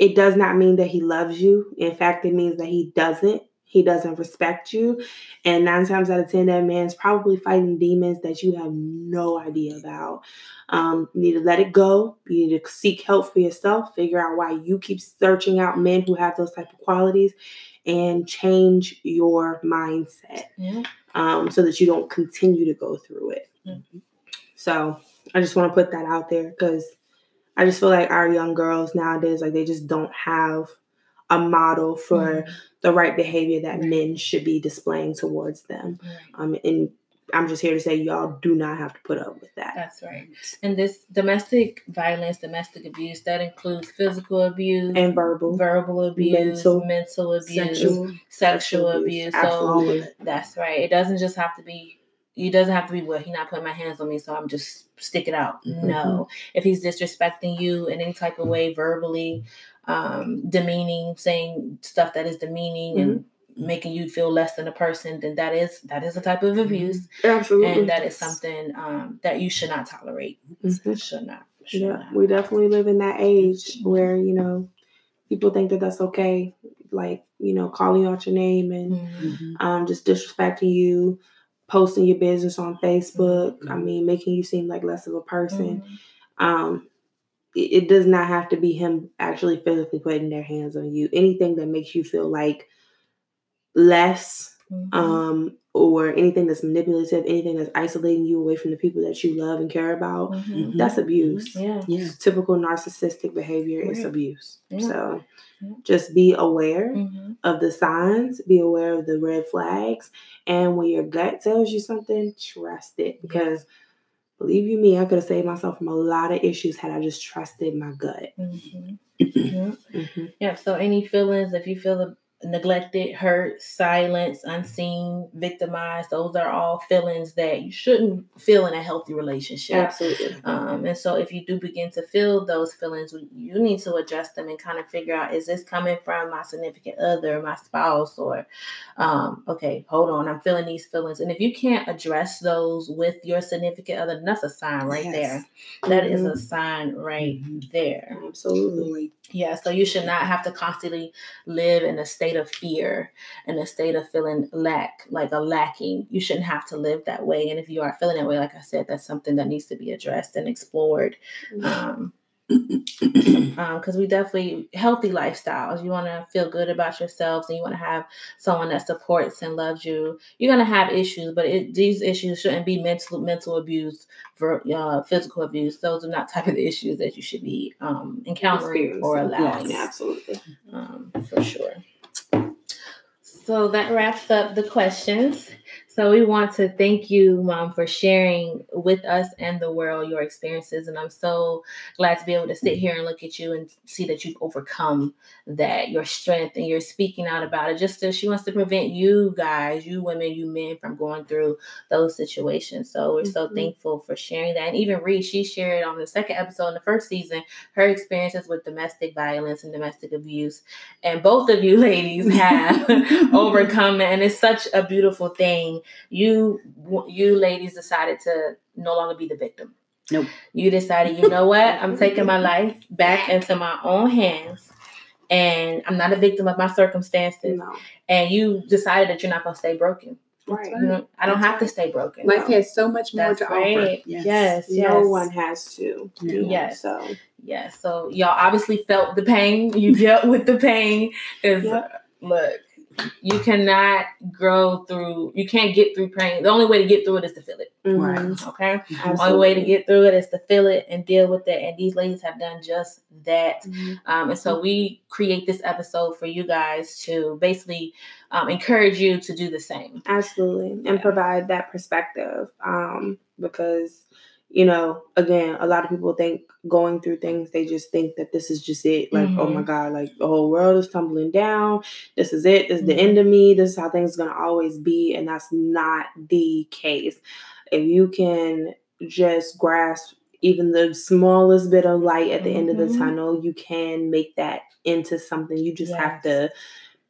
Speaker 1: it does not mean that he loves you. In fact, it means that he doesn't he doesn't respect you. And nine times out of 10, that man's probably fighting demons that you have no idea about. Um, you need to let it go. You need to seek help for yourself, figure out why you keep searching out men who have those type of qualities, and change your mindset yeah. um, so that you don't continue to go through it. Mm-hmm. So I just want to put that out there because I just feel like our young girls nowadays, like they just don't have a model for mm-hmm. the right behavior that right. men should be displaying towards them. Right. Um, and I'm just here to say, y'all do not have to put up with that.
Speaker 2: That's right. And this domestic violence, domestic abuse, that includes physical abuse
Speaker 1: and verbal,
Speaker 2: verbal abuse, mental, mental abuse, sexual, sexual abuse. abuse. Absolutely. So that's right. It doesn't just have to be He doesn't have to be well he's not putting my hands on me so i'm just stick it out mm-hmm. no if he's disrespecting you in any type of way verbally um, demeaning, saying stuff that is demeaning mm-hmm. and making you feel less than a person, then that is that is a type of mm-hmm. abuse. Absolutely, and that is something um, that you should not tolerate. Mm-hmm. Should not. Should
Speaker 1: yeah, not. we definitely live in that age where you know people think that that's okay, like you know calling out your name and mm-hmm. um, just disrespecting you, posting your business on mm-hmm. Facebook. Mm-hmm. I mean, making you seem like less of a person. Mm-hmm. Um, it does not have to be him actually physically putting their hands on you. Anything that makes you feel like less mm-hmm. um, or anything that's manipulative, anything that's isolating you away from the people that you love and care about, mm-hmm. mm-hmm. that's abuse. Mm-hmm. Yeah. yeah. Typical narcissistic behavior right. is abuse. Yeah. So yeah. just be aware mm-hmm. of the signs, be aware of the red flags, and when your gut tells you something, trust it because Believe you me, I could have saved myself from a lot of issues had I just trusted my gut. Mm-hmm. mm-hmm.
Speaker 2: Yeah. So any feelings, if you feel neglected, hurt, silenced, unseen, victimized. Those are all feelings that you shouldn't feel in a healthy relationship. Absolutely. Um, and so, if you do begin to feel those feelings, you need to address them and kind of figure out is this coming from my significant other, my spouse, or um, okay, hold on, I'm feeling these feelings. And if you can't address those with your significant other, that's a sign right yes. there. Mm-hmm. That is a mm-hmm. sign right mm-hmm. there. Absolutely. Yeah. So you should not have to constantly live in a state state of fear and a state of feeling lack, like a lacking. You shouldn't have to live that way. And if you are feeling that way, like I said, that's something that needs to be addressed and explored. because mm-hmm. um, um we definitely healthy lifestyles. You want to feel good about yourselves, and you want to have someone that supports and loves you. You're gonna have issues, but it, these issues shouldn't be mental mental abuse, for uh, physical abuse. Those are not type of issues that you should be um, encountering or allowing. Yes, absolutely, um, for sure. So that wraps up the questions. So, we want to thank you, Mom, for sharing with us and the world your experiences. And I'm so glad to be able to sit here and look at you and see that you've overcome that, your strength, and you're speaking out about it. Just as she wants to prevent you guys, you women, you men, from going through those situations. So, we're mm-hmm. so thankful for sharing that. And even Rii, she shared on the second episode in the first season her experiences with domestic violence and domestic abuse. And both of you ladies have overcome it. And it's such a beautiful thing you you ladies decided to no longer be the victim. Nope. You decided, you know what? I'm taking my life back into my own hands and I'm not a victim of my circumstances. No. And you decided that you're not going to stay broken. Right. You know, I don't have to stay broken.
Speaker 1: Life has so much more That's to right. offer. Yes. yes. yes. No one has to.
Speaker 2: You know, yes. So. Yes. So y'all obviously felt the pain. You dealt with the pain. Is yep. look you cannot grow through you can't get through pain the only way to get through it is to feel it mm-hmm. right mm-hmm. okay Absolutely. only way to get through it is to feel it and deal with it and these ladies have done just that mm-hmm. um, and so we create this episode for you guys to basically um, encourage you to do the same
Speaker 1: absolutely and yeah. provide that perspective um, because you know, again, a lot of people think going through things, they just think that this is just it. Like, mm-hmm. oh my mm-hmm. God, like the whole world is tumbling down. This is it. This is the end mm-hmm. of me. This is how things are going to always be. And that's not the case. If you can just grasp even the smallest bit of light at the mm-hmm. end of the mm-hmm. tunnel, you can make that into something. You just yes. have to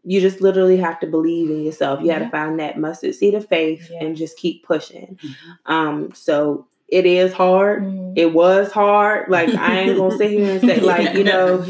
Speaker 1: you just literally have to believe in yourself. You yeah. got to find that mustard seed of faith yeah. and just keep pushing. Mm-hmm. Um, so it is hard. Mm-hmm. It was hard. Like I ain't gonna sit here and say like you know,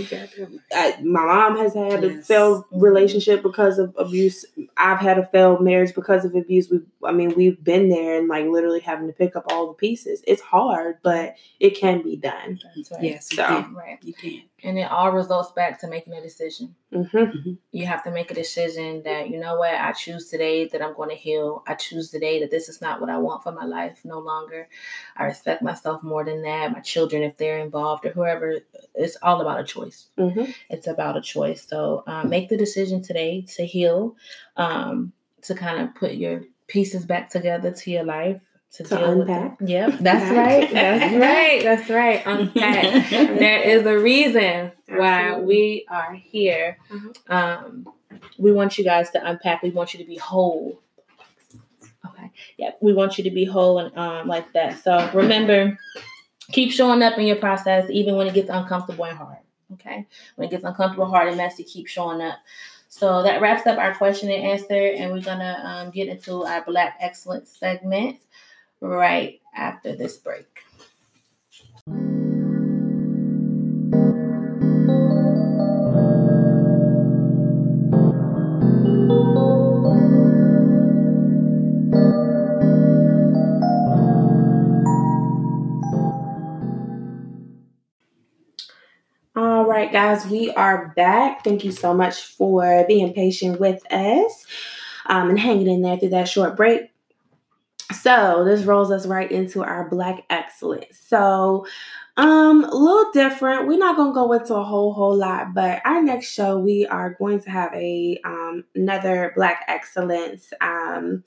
Speaker 1: I, my mom has had yes. a failed mm-hmm. relationship because of abuse. I've had a failed marriage because of abuse. We, I mean, we've been there and like literally having to pick up all the pieces. It's hard, but it can be done. Right. Yes,
Speaker 2: so. Can, right, you can. And it all results back to making a decision. Mm-hmm. mm-hmm. You have to make a decision that you know what I choose today that I'm going to heal. I choose today that this is not what I want for my life no longer. I respect myself more than that. My children, if they're involved or whoever, it's all about a choice. Mm-hmm. It's about a choice. So um, make the decision today to heal, um, to kind of put your pieces back together to your life. To, to unpack.
Speaker 1: Yep, that's right. That's right. That's right. Unpack. there is a reason why we are here. Mm-hmm. Um, we want you guys to unpack. We want you to be whole yeah, we want you to be whole and um, like that. So remember, keep showing up in your process, even when it gets uncomfortable and hard. Okay, when it gets uncomfortable, hard, and messy, keep showing up. So that wraps up our question and answer, and we're gonna um, get into our Black Excellence segment right after this break. right, guys, we are back. Thank you so much for being patient with us um, and hanging in there through that short break so this rolls us right into our black excellence. So um a little different. We're not gonna go into a whole whole lot, but our next show we are going to have a um another black excellence um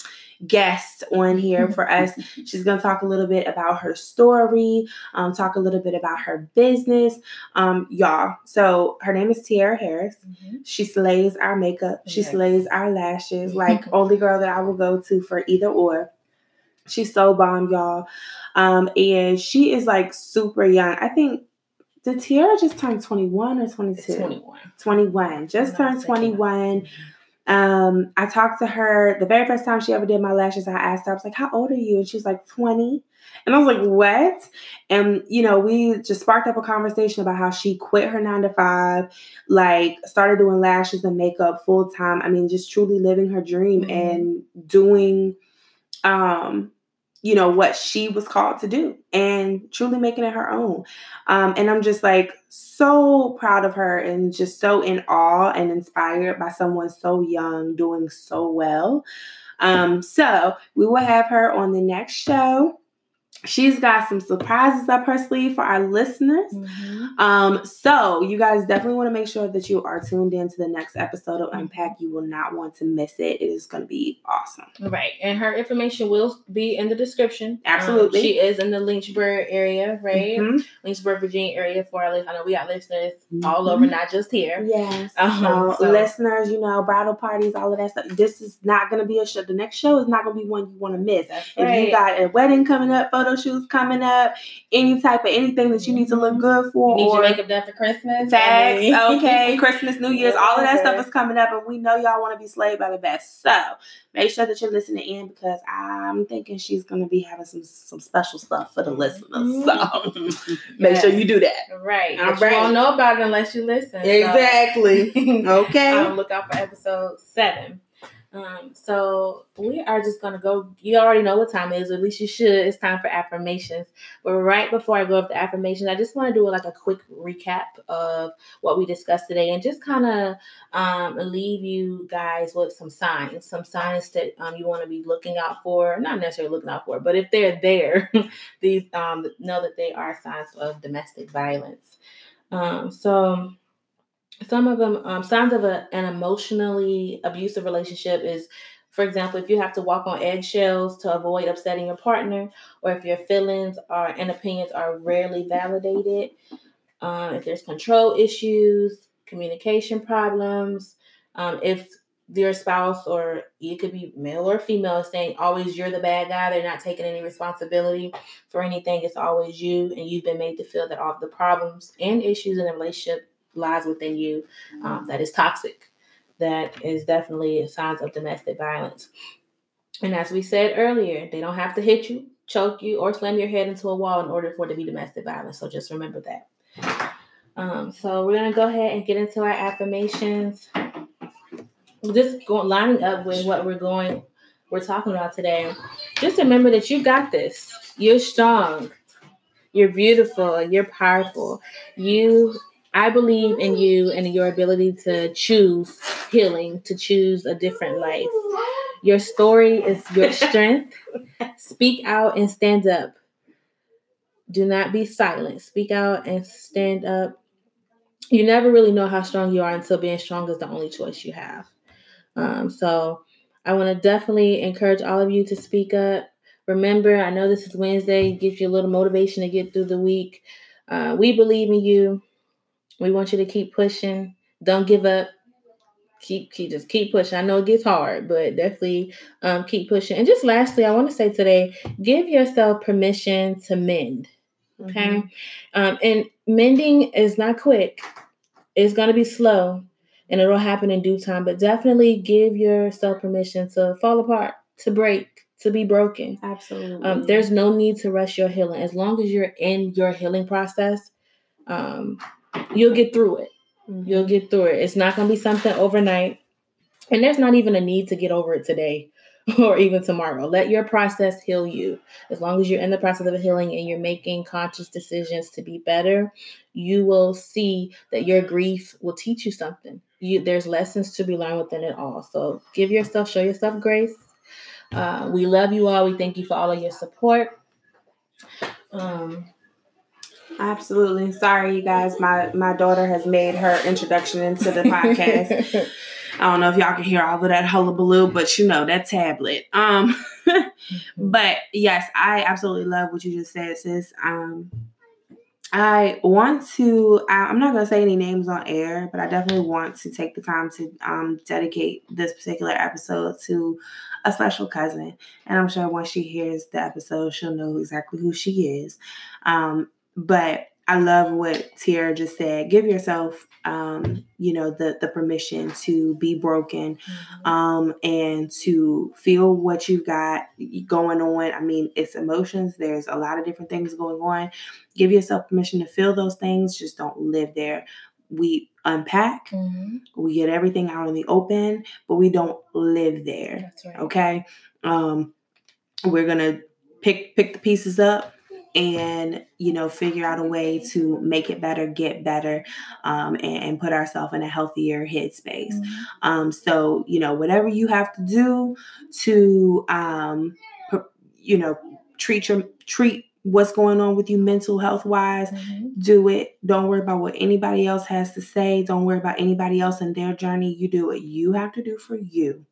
Speaker 1: guest on here for us. She's gonna talk a little bit about her story, um, talk a little bit about her business. Um, y'all. So her name is Tiara Harris. Mm-hmm. She slays our makeup, she yes. slays our lashes, like only girl that I will go to for either or. She's so bomb, y'all. Um, and she is like super young. I think the Tiara just turned 21 or 22? 21. 21. Just turned 21. Um, I talked to her the very first time she ever did my lashes. I asked her, I was like, How old are you? And she was like, 20. And I was like, What? And, you know, we just sparked up a conversation about how she quit her nine to five, like, started doing lashes and makeup full time. I mean, just truly living her dream mm-hmm. and doing um you know what she was called to do and truly making it her own um, and i'm just like so proud of her and just so in awe and inspired by someone so young doing so well um, so we will have her on the next show she's got some surprises up her sleeve for our listeners. Mm-hmm. Um, so you guys definitely want to make sure that you are tuned in to the next episode of Unpack. You will not want to miss it. It is going to be awesome.
Speaker 2: Right, and her information will be in the description. Um, Absolutely, um, she is in the Lynchburg area, right? Mm-hmm. Lynchburg, Virginia area for our listeners. I know we got listeners mm-hmm. all over, not just here. Yes,
Speaker 1: um, so, so. listeners, you know, bridal parties, all of that stuff. This is not going to be a show. The next show is not going to be one you want to miss. That's if right. you got a wedding coming up, photo photo shoots coming up, any type of anything that you need to look good
Speaker 2: for. You need your makeup done for Christmas.
Speaker 1: Tags, okay. Christmas, New Year's, all of that stuff is coming up, and we know y'all want to be slayed by the best. So make sure that you're listening in because I'm thinking she's going to be having some some special stuff for the mm-hmm. listeners. So make yes. sure you do that.
Speaker 2: Right. right. You do not know about it unless you listen.
Speaker 1: Exactly. So. okay.
Speaker 2: look out for episode seven. Um, so we are just gonna go. You already know what time it is, at least you should. It's time for affirmations. But right before I go over the affirmations, I just want to do like a quick recap of what we discussed today, and just kind of um, leave you guys with some signs, some signs that um, you want to be looking out for. Not necessarily looking out for, but if they're there, these um, know that they are signs of domestic violence. Um, so some of them um, signs of a, an emotionally abusive relationship is for example if you have to walk on eggshells to avoid upsetting your partner or if your feelings are and opinions are rarely validated um, if there's control issues communication problems um, if your spouse or it could be male or female is saying always you're the bad guy they're not taking any responsibility for anything it's always you and you've been made to feel that all the problems and issues in the relationship lies within you um, mm-hmm. that is toxic, that is definitely signs of domestic violence. And as we said earlier, they don't have to hit you, choke you, or slam your head into a wall in order for it to be domestic violence. So just remember that. Um, so we're gonna go ahead and get into our affirmations. Just going lining up with what we're going, we're talking about today. Just remember that you got this. You're strong. You're beautiful. You're powerful. You I believe in you and your ability to choose healing, to choose a different life. Your story is your strength. Speak out and stand up. Do not be silent. Speak out and stand up. You never really know how strong you are until being strong is the only choice you have. Um, so I want to definitely encourage all of you to speak up. Remember, I know this is Wednesday, gives you a little motivation to get through the week. Uh, we believe in you. We want you to keep pushing. Don't give up. Keep, keep, just keep pushing. I know it gets hard, but definitely um, keep pushing. And just lastly, I want to say today, give yourself permission to mend. Okay, mm-hmm. um, and mending is not quick. It's going to be slow, and it'll happen in due time. But definitely give yourself permission to fall apart, to break, to be broken. Absolutely. Um, there's no need to rush your healing. As long as you're in your healing process, um, you'll get through it. Mm-hmm. You'll get through it. It's not going to be something overnight. And there's not even a need to get over it today or even tomorrow. Let your process heal you. As long as you're in the process of healing and you're making conscious decisions to be better, you will see that your grief will teach you something. You, there's lessons to be learned within it all. So give yourself, show yourself grace. Uh, we love you all. We thank you for all of your support. Um,
Speaker 1: Absolutely. Sorry, you guys. My my daughter has made her introduction into the podcast. I don't know if y'all can hear all of that hullabaloo, but you know that tablet. Um, but yes, I absolutely love what you just said, sis. Um, I want to. I, am not gonna say any names on air, but I definitely want to take the time to um dedicate this particular episode to a special cousin, and I'm sure once she hears the episode, she'll know exactly who she is. Um, but I love what Tiara just said. Give yourself, um, you know, the the permission to be broken, mm-hmm. um, and to feel what you've got going on. I mean, it's emotions. There's a lot of different things going on. Give yourself permission to feel those things. Just don't live there. We unpack. Mm-hmm. We get everything out in the open, but we don't live there. Right. Okay. Um, we're gonna pick pick the pieces up and you know figure out a way to make it better get better um, and, and, put ourselves in a healthier headspace mm-hmm. um, so you know whatever you have to do to um, per, you know treat your treat what's going on with you mental health wise mm-hmm. do it don't worry about what anybody else has to say don't worry about anybody else in their journey you do what you have to do for you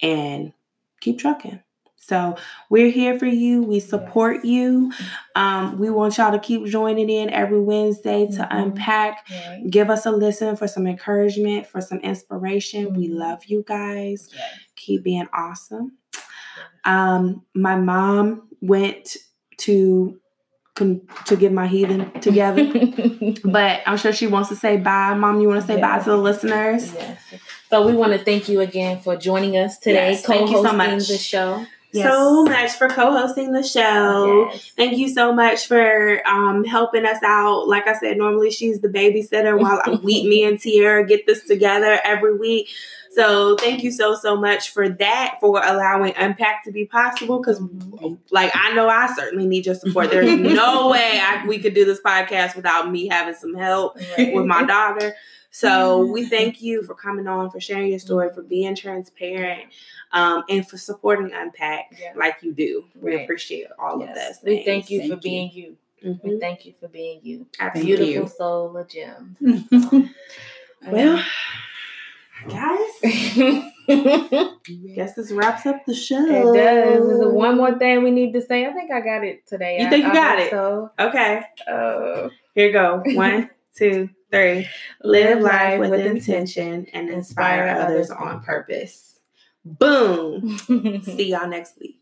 Speaker 1: and keep trucking so we're here for you. We support yes. you. Um, we want y'all to keep joining in every Wednesday to mm-hmm. unpack. Give us a listen for some encouragement, for some inspiration. Mm-hmm. We love you guys. Yes. Keep being awesome. Um, my mom went to to get my heathen together. but I'm sure she wants to say bye. Mom, you want to say yes. bye to the listeners? Yes.
Speaker 2: So we want to thank you again for joining us today, yes,
Speaker 1: co-hosting
Speaker 2: so the show
Speaker 1: yes. so much for co-hosting the show. Yes. Thank you so much for um, helping us out. Like I said, normally she's the babysitter while we, me, and Tiara get this together every week. So thank you so so much for that for allowing Unpack to be possible because like I know I certainly need your support. There's no way I, we could do this podcast without me having some help right. with my daughter. So mm-hmm. we thank you for coming on, for sharing your story, for being transparent, um, and for supporting Unpack yeah. like you do. Right. We appreciate all
Speaker 2: yes.
Speaker 1: of this.
Speaker 2: We thank you thank for you. being you. Mm-hmm. We thank you for being you. Thank Beautiful you. soul of Jim. well,
Speaker 1: guys. Guess this wraps up the show.
Speaker 2: It does. Is there one more thing we need to say? I think I got it today. You I, think you I got it? So
Speaker 1: okay. Uh, Here you go. One, two. Three, live life with intention and inspire others on purpose. Boom. See y'all next week.